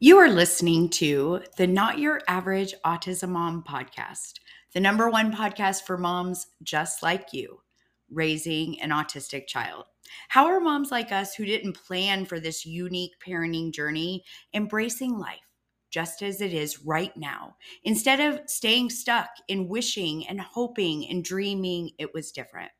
You are listening to the Not Your Average Autism Mom podcast, the number one podcast for moms just like you, raising an autistic child. How are moms like us who didn't plan for this unique parenting journey embracing life just as it is right now, instead of staying stuck in wishing and hoping and dreaming it was different?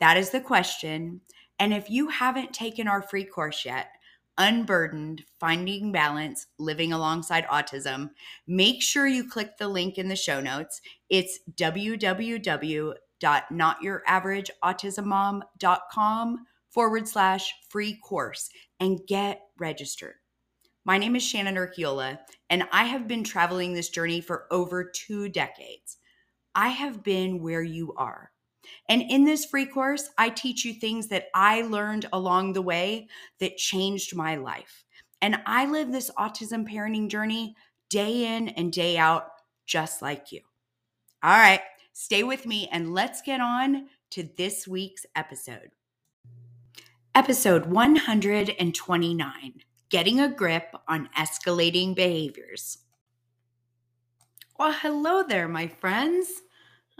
That is the question. And if you haven't taken our free course yet, Unburdened Finding Balance Living Alongside Autism, make sure you click the link in the show notes. It's www.notyouraverageautismmom.com forward slash free course and get registered. My name is Shannon Urquiola, and I have been traveling this journey for over two decades. I have been where you are and in this free course, I teach you things that I learned along the way that changed my life. And I live this autism parenting journey day in and day out, just like you. All right, stay with me and let's get on to this week's episode. Episode 129 Getting a Grip on Escalating Behaviors. Well, hello there, my friends.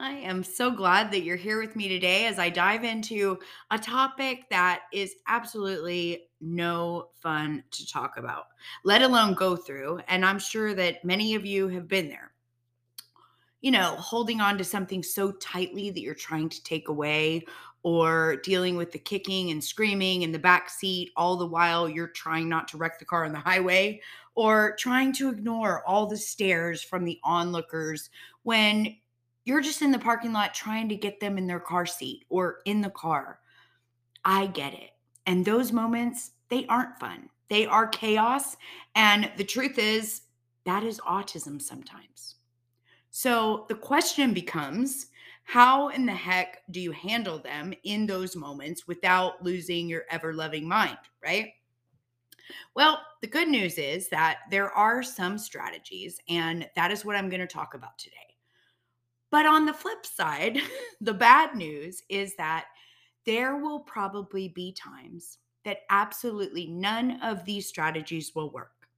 I am so glad that you're here with me today as I dive into a topic that is absolutely no fun to talk about, let alone go through. And I'm sure that many of you have been there. You know, holding on to something so tightly that you're trying to take away, or dealing with the kicking and screaming in the back seat all the while you're trying not to wreck the car on the highway, or trying to ignore all the stares from the onlookers when you're just in the parking lot trying to get them in their car seat or in the car. I get it. And those moments, they aren't fun. They are chaos. And the truth is, that is autism sometimes. So the question becomes how in the heck do you handle them in those moments without losing your ever loving mind, right? Well, the good news is that there are some strategies, and that is what I'm going to talk about today. But on the flip side, the bad news is that there will probably be times that absolutely none of these strategies will work.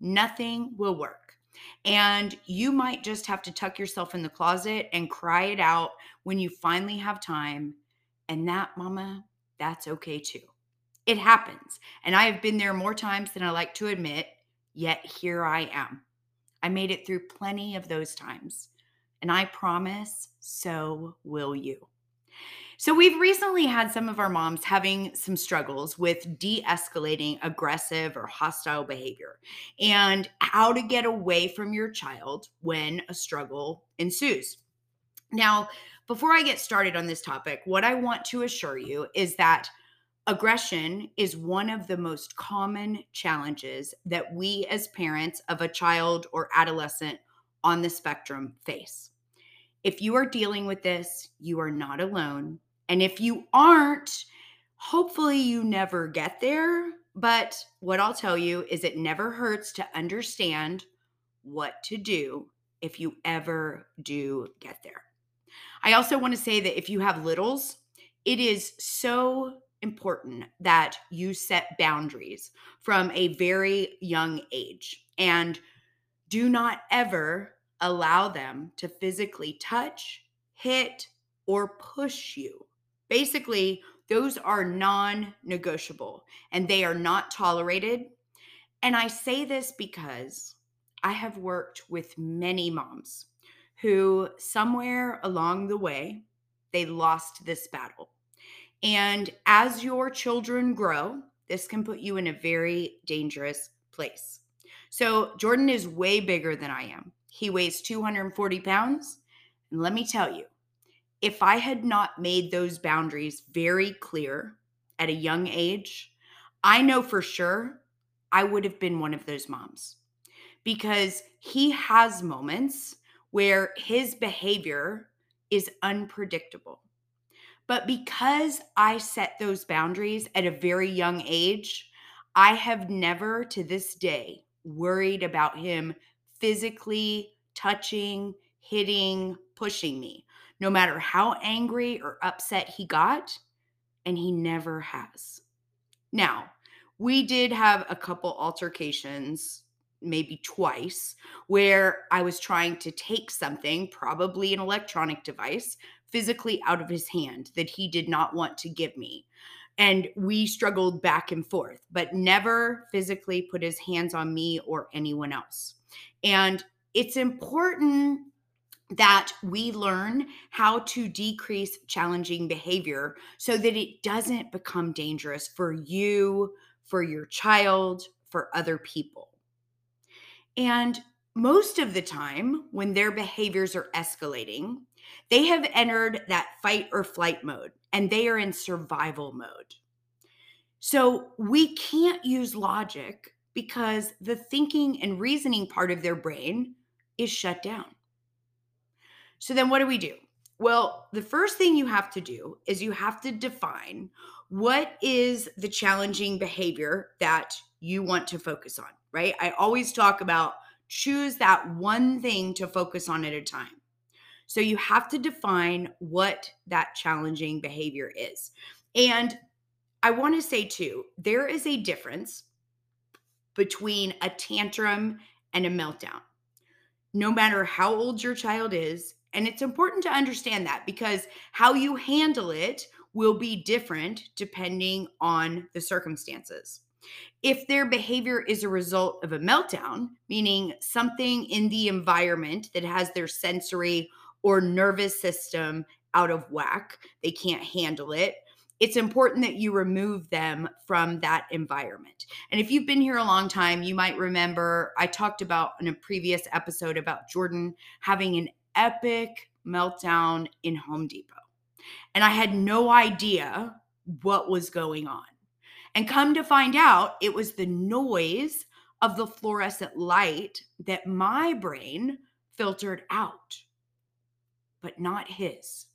Nothing will work. And you might just have to tuck yourself in the closet and cry it out when you finally have time. And that, mama, that's okay too. It happens. And I have been there more times than I like to admit, yet here I am. I made it through plenty of those times. And I promise, so will you. So, we've recently had some of our moms having some struggles with de escalating aggressive or hostile behavior and how to get away from your child when a struggle ensues. Now, before I get started on this topic, what I want to assure you is that aggression is one of the most common challenges that we as parents of a child or adolescent on the spectrum face. If you are dealing with this, you are not alone. And if you aren't, hopefully you never get there. But what I'll tell you is it never hurts to understand what to do if you ever do get there. I also want to say that if you have littles, it is so important that you set boundaries from a very young age and do not ever allow them to physically touch, hit, or push you. Basically, those are non negotiable and they are not tolerated. And I say this because I have worked with many moms who, somewhere along the way, they lost this battle. And as your children grow, this can put you in a very dangerous place. So, Jordan is way bigger than I am. He weighs 240 pounds. And let me tell you, if I had not made those boundaries very clear at a young age, I know for sure I would have been one of those moms because he has moments where his behavior is unpredictable. But because I set those boundaries at a very young age, I have never to this day worried about him physically touching, hitting, pushing me, no matter how angry or upset he got. And he never has. Now, we did have a couple altercations maybe twice where I was trying to take something, probably an electronic device, physically out of his hand that he did not want to give me. And we struggled back and forth, but never physically put his hands on me or anyone else. And it's important that we learn how to decrease challenging behavior so that it doesn't become dangerous for you, for your child, for other people. And most of the time, when their behaviors are escalating, they have entered that fight or flight mode and they are in survival mode. So we can't use logic because the thinking and reasoning part of their brain is shut down. So then what do we do? Well, the first thing you have to do is you have to define what is the challenging behavior that you want to focus on, right? I always talk about choose that one thing to focus on at a time. So you have to define what that challenging behavior is. And I want to say too, there is a difference between a tantrum and a meltdown. No matter how old your child is, and it's important to understand that because how you handle it will be different depending on the circumstances. If their behavior is a result of a meltdown, meaning something in the environment that has their sensory or nervous system out of whack, they can't handle it, it's important that you remove them from that environment. And if you've been here a long time, you might remember I talked about in a previous episode about Jordan having an epic meltdown in Home Depot. And I had no idea what was going on. And come to find out, it was the noise of the fluorescent light that my brain filtered out, but not his.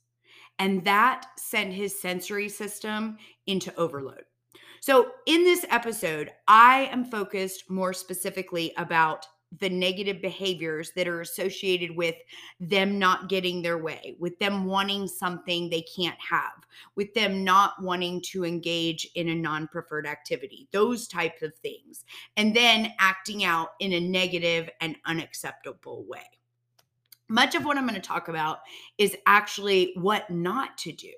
And that sent his sensory system into overload. So, in this episode, I am focused more specifically about the negative behaviors that are associated with them not getting their way, with them wanting something they can't have, with them not wanting to engage in a non preferred activity, those types of things, and then acting out in a negative and unacceptable way. Much of what I'm going to talk about is actually what not to do,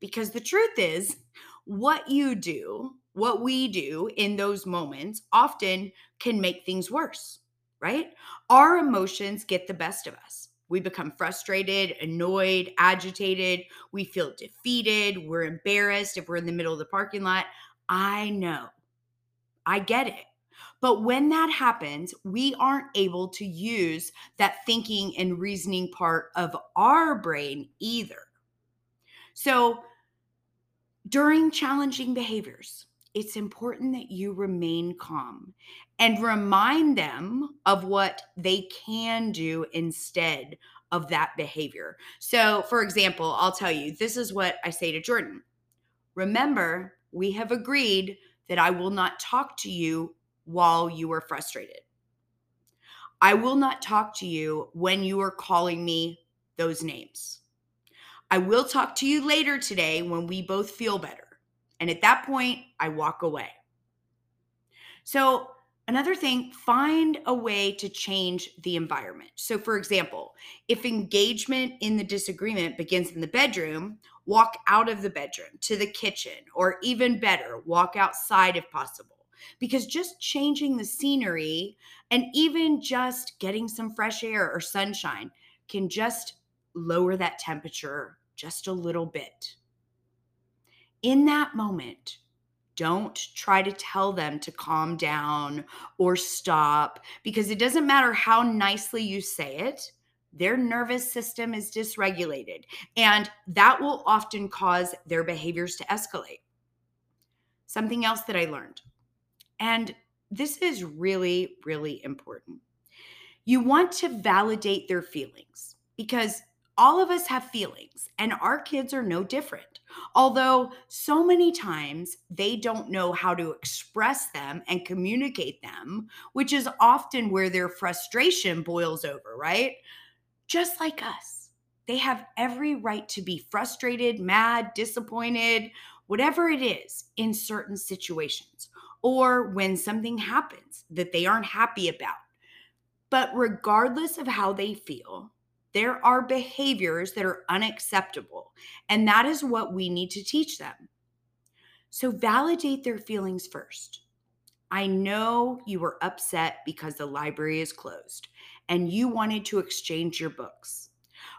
because the truth is, what you do, what we do in those moments often can make things worse right? Our emotions get the best of us. We become frustrated, annoyed, agitated. We feel defeated. We're embarrassed if we're in the middle of the parking lot. I know. I get it. But when that happens, we aren't able to use that thinking and reasoning part of our brain either. So during challenging behaviors, it's important that you remain calm and remind them of what they can do instead of that behavior. So, for example, I'll tell you this is what I say to Jordan Remember, we have agreed that I will not talk to you while you are frustrated. I will not talk to you when you are calling me those names. I will talk to you later today when we both feel better. And at that point, I walk away. So, another thing, find a way to change the environment. So, for example, if engagement in the disagreement begins in the bedroom, walk out of the bedroom to the kitchen, or even better, walk outside if possible. Because just changing the scenery and even just getting some fresh air or sunshine can just lower that temperature just a little bit in that moment, don't try to tell them to calm down or stop because it doesn't matter how nicely you say it, their nervous system is dysregulated. And that will often cause their behaviors to escalate. Something else that I learned, and this is really, really important. You want to validate their feelings because all of us have feelings, and our kids are no different. Although, so many times they don't know how to express them and communicate them, which is often where their frustration boils over, right? Just like us, they have every right to be frustrated, mad, disappointed, whatever it is in certain situations, or when something happens that they aren't happy about But regardless of how they feel, there are behaviors that are unacceptable. And that is what we need to teach them. So validate their feelings first. I know you were upset because the library is closed and you wanted to exchange your books.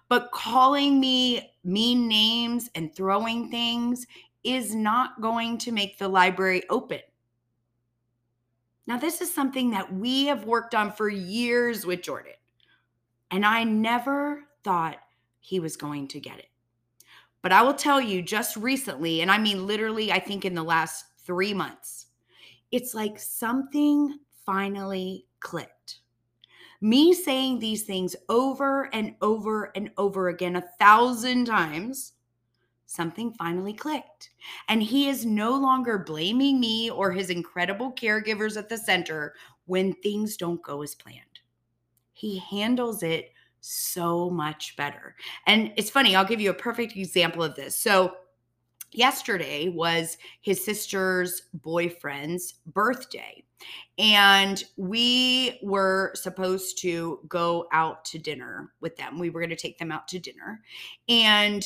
But calling me mean names and throwing things is not going to make the library open. Now, this is something that we have worked on for years with Jordan, and I never thought he was going to get it. But I will tell you, just recently, and I mean literally, I think in the last three months, it's like something finally clicked. Me saying these things over and over and over again a thousand times, something finally clicked. And he is no longer blaming me or his incredible caregivers at the center when things don't go as planned. He handles it so much better. And it's funny, I'll give you a perfect example of this. So, yesterday was his sister's boyfriend's birthday. And we were supposed to go out to dinner with them. We were going to take them out to dinner. And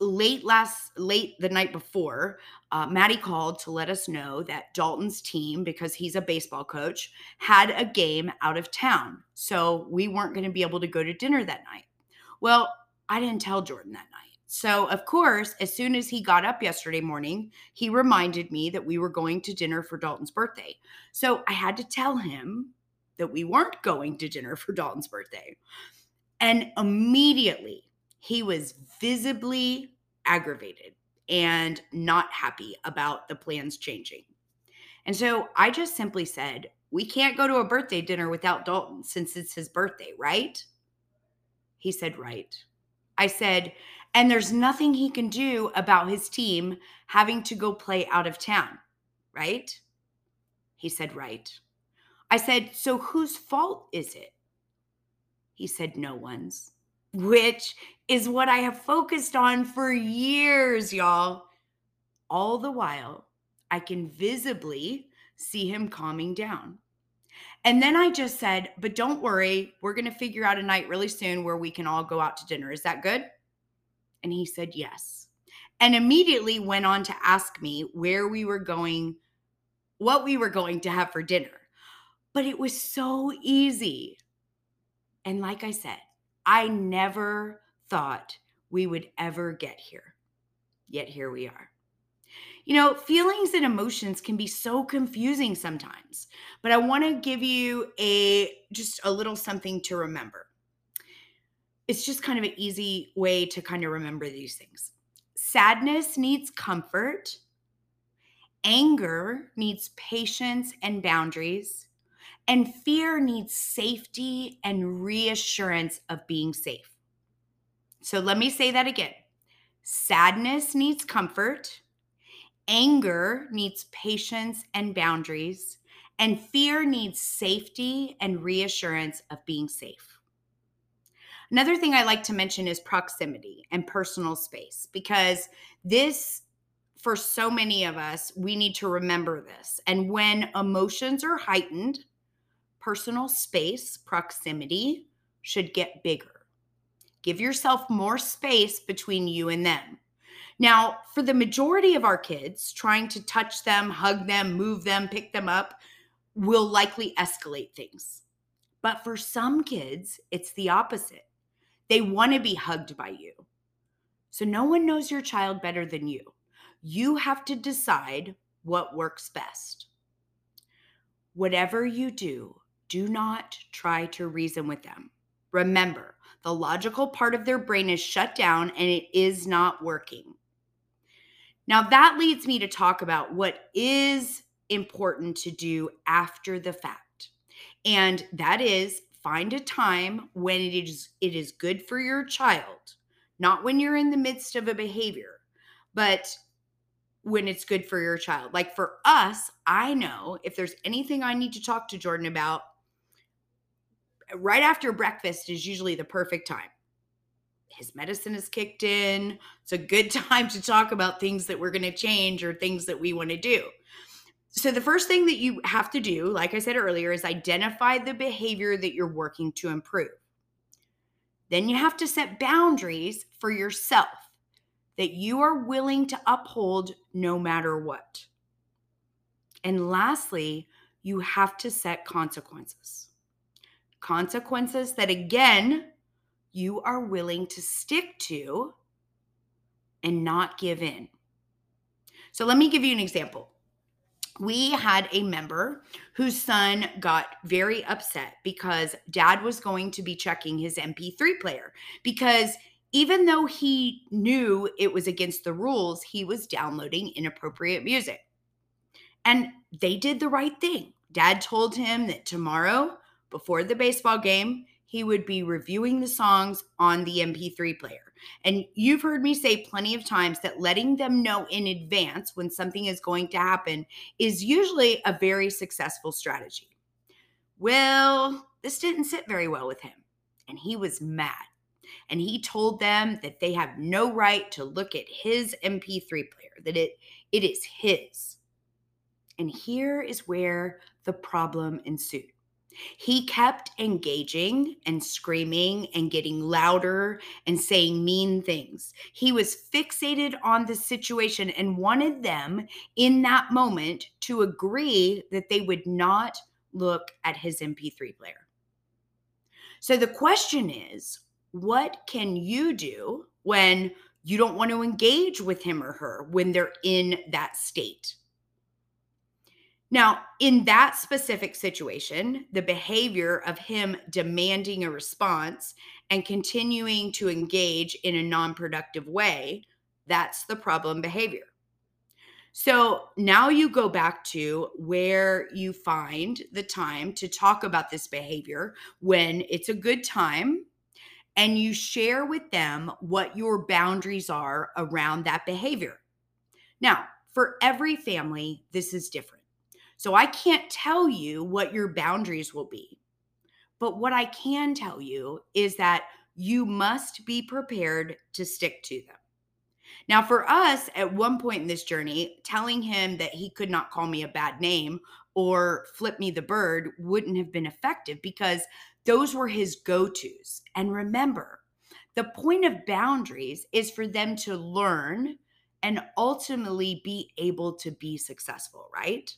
late last late the night before uh, maddie called to let us know that dalton's team because he's a baseball coach had a game out of town so we weren't going to be able to go to dinner that night well i didn't tell jordan that night so, of course, as soon as he got up yesterday morning, he reminded me that we were going to dinner for Dalton's birthday. So, I had to tell him that we weren't going to dinner for Dalton's birthday. And immediately, he was visibly aggravated and not happy about the plans changing. And so I just simply said, We can't go to a birthday dinner without Dalton since it's his birthday, right? He said, Right. I said, and there's nothing he can do about his team having to go play out of town, right? He said, Right. I said, So whose fault is it? He said, No one's, which is what I have focused on for years, y'all. All the while, I can visibly see him calming down. And then I just said, But don't worry, we're going to figure out a night really soon where we can all go out to dinner. Is that good? And he said, Yes. And immediately went on to ask me where we were going, what we were going to have for dinner. But it was so easy. And like I said, I never thought we would ever get here. Yet here we are. You know, feelings and emotions can be so confusing sometimes, but I want to give you a just a little something to remember it's just kind of an easy way to kind of remember these things. Sadness needs comfort. Anger needs patience and boundaries. And fear needs safety and reassurance of being safe. So let me say that again. Sadness needs comfort. Anger needs patience and boundaries. And fear needs safety and reassurance of being safe. Another thing I like to mention is proximity and personal space because this, for so many of us, we need to remember this. And when emotions are heightened, personal space, proximity should get bigger. Give yourself more space between you and them. Now, for the majority of our kids, trying to touch them, hug them, move them, pick them up will likely escalate things. But for some kids, it's the opposite. They want to be hugged by you. So no one knows your child better than you. You have to decide what works best. Whatever you do, do not try to reason with them. Remember, the logical part of their brain is shut down and it is not working. Now, that leads me to talk about what is important to do after the fact. And that is find a time when it is it is good for your child not when you're in the midst of a behavior but when it's good for your child like for us i know if there's anything i need to talk to jordan about right after breakfast is usually the perfect time his medicine is kicked in it's a good time to talk about things that we're going to change or things that we want to do So, the first thing that you have to do, like I said earlier, is identify the behavior that you're working to improve. Then you have to set boundaries for yourself that you are willing to uphold no matter what. And lastly, you have to set consequences. Consequences that, again, you are willing to stick to and not give in. So, let me give you an example we had a member whose son got very upset because dad was going to be checking his MP3 player because even though he knew it was against the rules, he was downloading inappropriate music. And they did the right thing. Dad told him that tomorrow, before the baseball game, he would be reviewing the songs on the MP3 player. And you've heard me say plenty of times that letting them know in advance when something is going to happen is usually a very successful strategy. Well, this didn't sit very well with him, and he was mad. And he told them that they have no right to look at his MP3 player, that it, it is his. And here is where the problem ensued. He kept engaging and screaming and getting louder and saying mean things. He was fixated on the situation and wanted them in that moment to agree that they would not look at his MP3 player. So the question is what can you do when you don't want to engage with him or her when they're in that state? Now, in that specific situation, the behavior of him demanding a response and continuing to engage in a non productive way, that's the problem behavior. So now you go back to where you find the time to talk about this behavior when it's a good time and you share with them what your boundaries are around that behavior. Now, for every family, this is different. So I can't tell you what your boundaries will be. But what I can tell you is that you must be prepared to stick to them. Now, for us, at one point in this journey, telling him that he could not call me a bad name or flip me the bird wouldn't have been effective because those were his go tos. And remember, the point of boundaries is for them to learn and ultimately be able to be successful, right?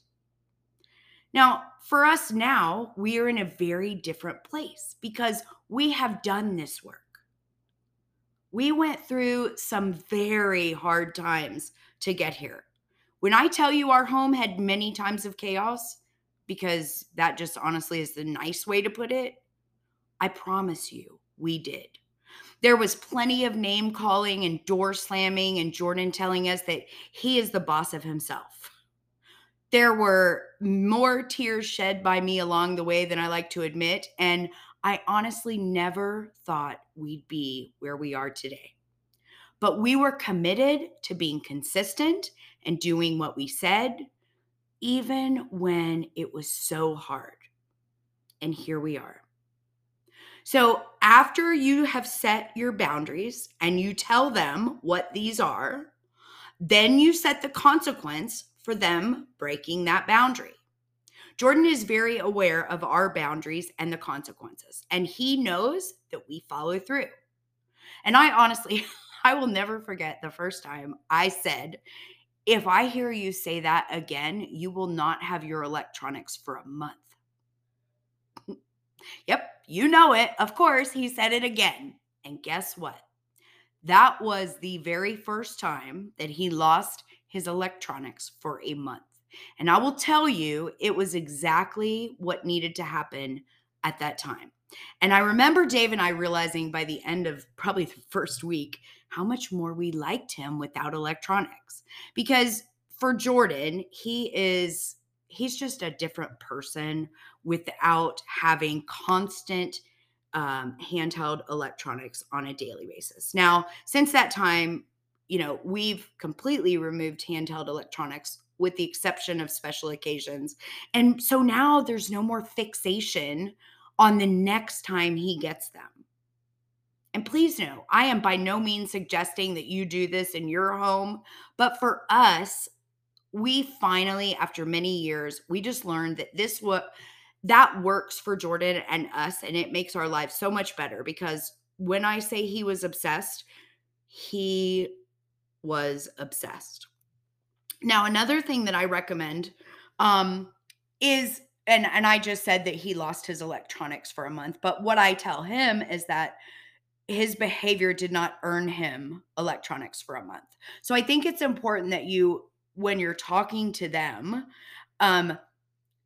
Now, for us now, we are in a very different place because we have done this work. We went through some very hard times to get here. When I tell you our home had many times of chaos, because that just honestly is the nice way to put it, I promise you, we did. There was plenty of name calling and door slamming, and Jordan telling us that he is the boss of himself. There were more tears shed by me along the way than I like to admit. And I honestly never thought we'd be where we are today. But we were committed to being consistent and doing what we said, even when it was so hard. And here we are. So, after you have set your boundaries and you tell them what these are, then you set the consequence for them breaking that boundary. Jordan is very aware of our boundaries and the consequences, and he knows that we follow through. And I honestly, I will never forget the first time I said, if I hear you say that again, you will not have your electronics for a month. yep, you know it. Of course, he said it again. And guess what? That was the very first time that he lost his electronics for a month. And I will tell you, it was exactly what needed to happen at that time. And I remember Dave and I realizing by the end of probably the first week how much more we liked him without electronics. Because for Jordan, he is he's just a different person without having constant um, handheld electronics on a daily basis. Now, since that time, you know, we've completely removed handheld electronics with the exception of special occasions. And so now there's no more fixation on the next time he gets them. And please know, I am by no means suggesting that you do this in your home, but for us, we finally after many years we just learned that this what that works for jordan and us and it makes our lives so much better because when i say he was obsessed he was obsessed now another thing that i recommend um is and and i just said that he lost his electronics for a month but what i tell him is that his behavior did not earn him electronics for a month. So I think it's important that you when you're talking to them, um,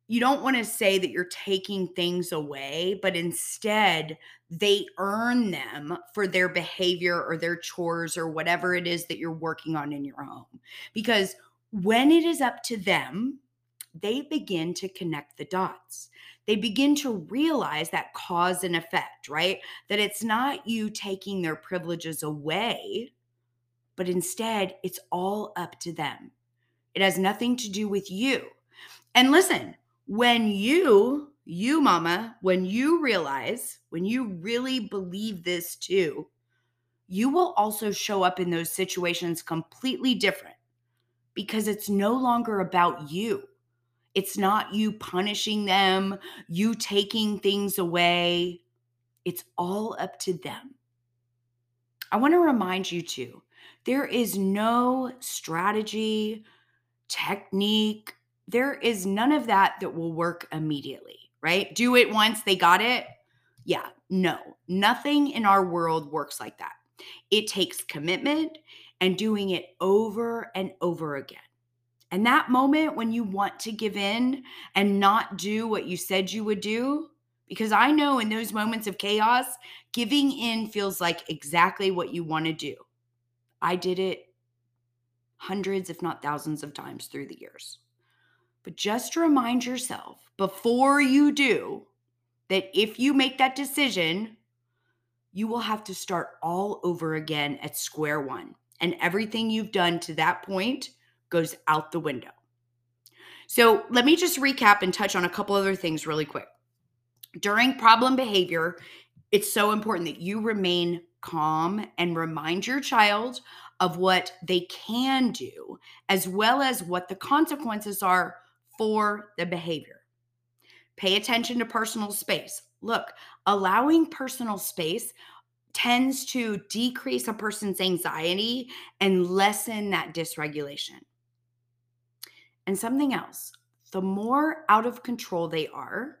you don't want to say that you're taking things away, but instead they earn them for their behavior or their chores or whatever it is that you're working on in your home. Because when it is up to them, they begin to connect the dots. They begin to realize that cause and effect, right? That it's not you taking their privileges away, but instead it's all up to them. It has nothing to do with you. And listen, when you, you mama, when you realize, when you really believe this too, you will also show up in those situations completely different because it's no longer about you. It's not you punishing them, you taking things away. It's all up to them. I want to remind you too there is no strategy, technique. There is none of that that will work immediately, right? Do it once, they got it. Yeah, no, nothing in our world works like that. It takes commitment and doing it over and over again. And that moment when you want to give in and not do what you said you would do, because I know in those moments of chaos, giving in feels like exactly what you want to do. I did it hundreds, if not thousands of times through the years. But just remind yourself before you do that if you make that decision, you will have to start all over again at square one. And everything you've done to that point goes out the window. So let me just recap and touch on a couple other things really quick. During problem behavior, it's so important that you remain calm and remind your child of what they can do, as well as what the consequences are for the behavior. Pay attention to personal space. Look, allowing personal space tends to decrease a person's anxiety and lessen that dysregulation. And something else the more out of control they are,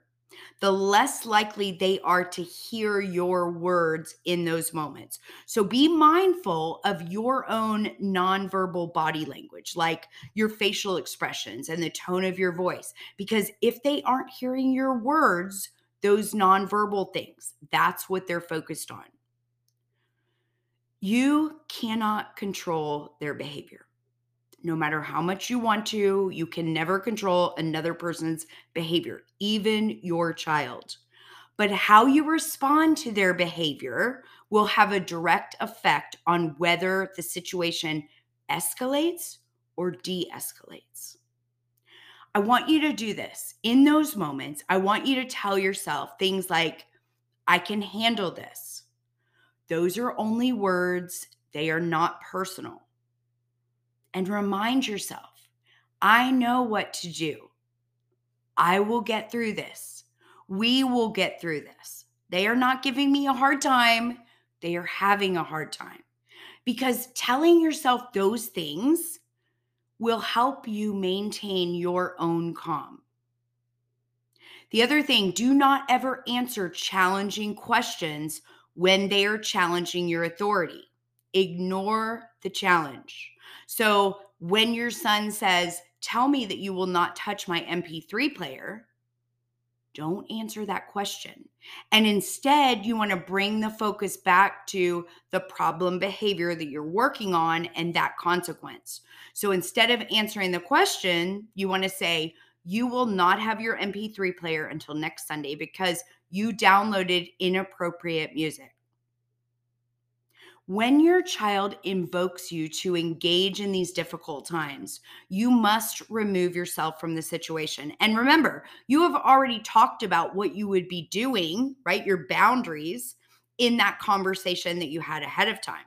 the less likely they are to hear your words in those moments. So be mindful of your own nonverbal body language, like your facial expressions and the tone of your voice, because if they aren't hearing your words, those nonverbal things, that's what they're focused on. You cannot control their behavior no matter how much you want to, you can never control another person's behavior, even your child. But how you respond to their behavior will have a direct effect on whether the situation escalates or de escalates. I want you to do this. In those moments, I want you to tell yourself things like, I can handle this. Those are only words, they are not personal and remind yourself I know what to do. I will get through this. We will get through this. They are not giving me a hard time, they are having a hard time. Because telling yourself those things will help you maintain your own calm. The other thing, do not ever answer challenging questions when they are challenging your authority. Ignore the challenge. So when your son says, Tell me that you will not touch my MP3 player, don't answer that question. And instead, you want to bring the focus back to the problem behavior that you're working on and that consequence. So instead of answering the question, you want to say, You will not have your MP3 player until next Sunday because you downloaded inappropriate music. When your child invokes you to engage in these difficult times, you must remove yourself from the situation. And remember, you have already talked about what you would be doing, right? Your boundaries in that conversation that you had ahead of time.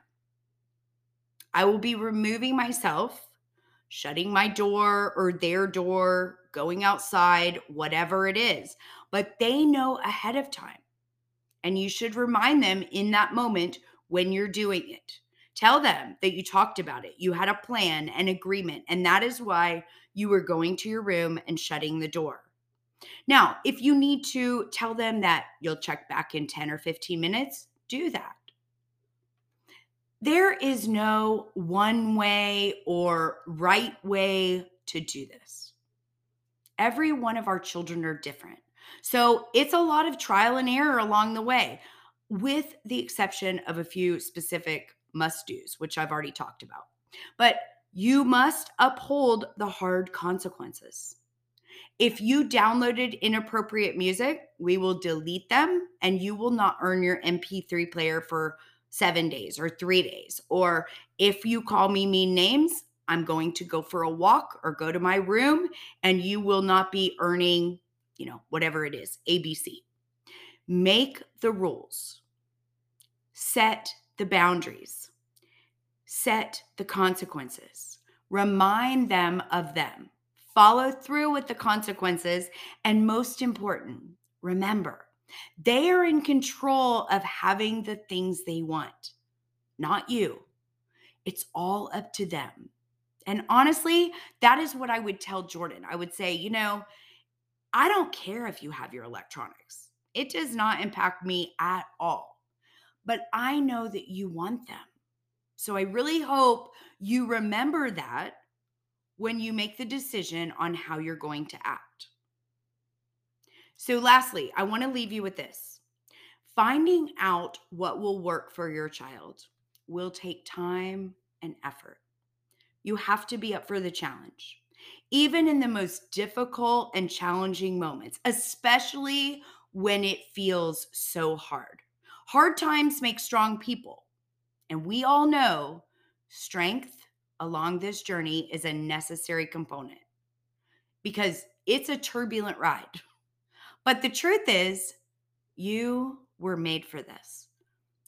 I will be removing myself shutting my door or their door, going outside, whatever it is. But they know ahead of time. And you should remind them in that moment when you're doing it. Tell them that you talked about it. You had a plan, an agreement, and that is why you were going to your room and shutting the door. Now, if you need to tell them that you'll check back in 10 or 15 minutes, do that. There is no one way or right way to do this. Every one of our children are different. So it's a lot of trial and error along the way, with the exception of a few specific must do's, which I've already talked about. But you must uphold the hard consequences. If you downloaded inappropriate music, we will delete them and you will not earn your MP3 player for seven days or three days. Or if you call me mean names, I'm going to go for a walk or go to my room and you will not be earning, you know, whatever it is, ABC. Make the rules, set the boundaries, set the consequences, remind them of them, follow through with the consequences, and most important, remember they are in control of having the things they want, not you. It's all up to them. And honestly, that is what I would tell Jordan. I would say, you know, I don't care if you have your electronics, it does not impact me at all but I know that you want them. So I really hope you remember that when you make the decision on how you're going to act. So, lastly, I want to leave you with this finding out what will work for your child will take time and effort. You have to be up for the challenge, even in the most difficult and challenging moments, especially when it feels so hard. Hard times make strong people. And we all know strength along this journey is a necessary component because it's a turbulent ride. But the truth is, you were made for this.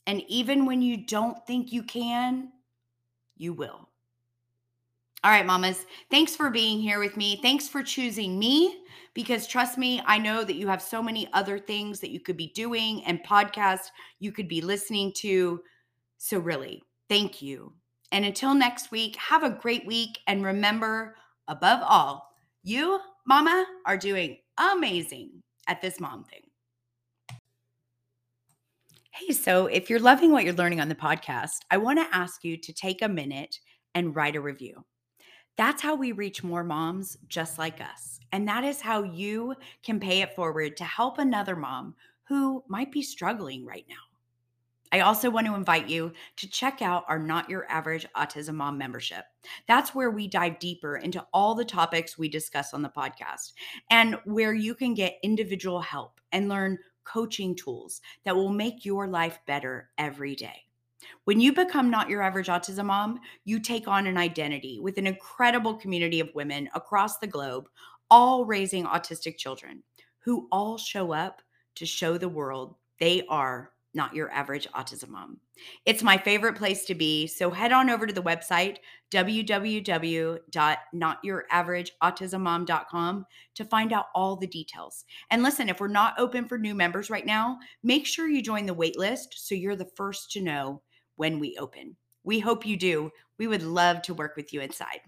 And even when you don't think you can, you will. All right, mamas, thanks for being here with me. Thanks for choosing me because trust me, I know that you have so many other things that you could be doing and podcasts you could be listening to. So, really, thank you. And until next week, have a great week. And remember, above all, you, mama, are doing amazing at this mom thing. Hey, so if you're loving what you're learning on the podcast, I want to ask you to take a minute and write a review. That's how we reach more moms just like us. And that is how you can pay it forward to help another mom who might be struggling right now. I also want to invite you to check out our Not Your Average Autism Mom membership. That's where we dive deeper into all the topics we discuss on the podcast and where you can get individual help and learn coaching tools that will make your life better every day. When you become not your average autism mom, you take on an identity with an incredible community of women across the globe, all raising autistic children who all show up to show the world they are not your average autism mom. It's my favorite place to be. So head on over to the website, www.notyouraverageautismmom.com, to find out all the details. And listen, if we're not open for new members right now, make sure you join the waitlist so you're the first to know when we open. We hope you do. We would love to work with you inside.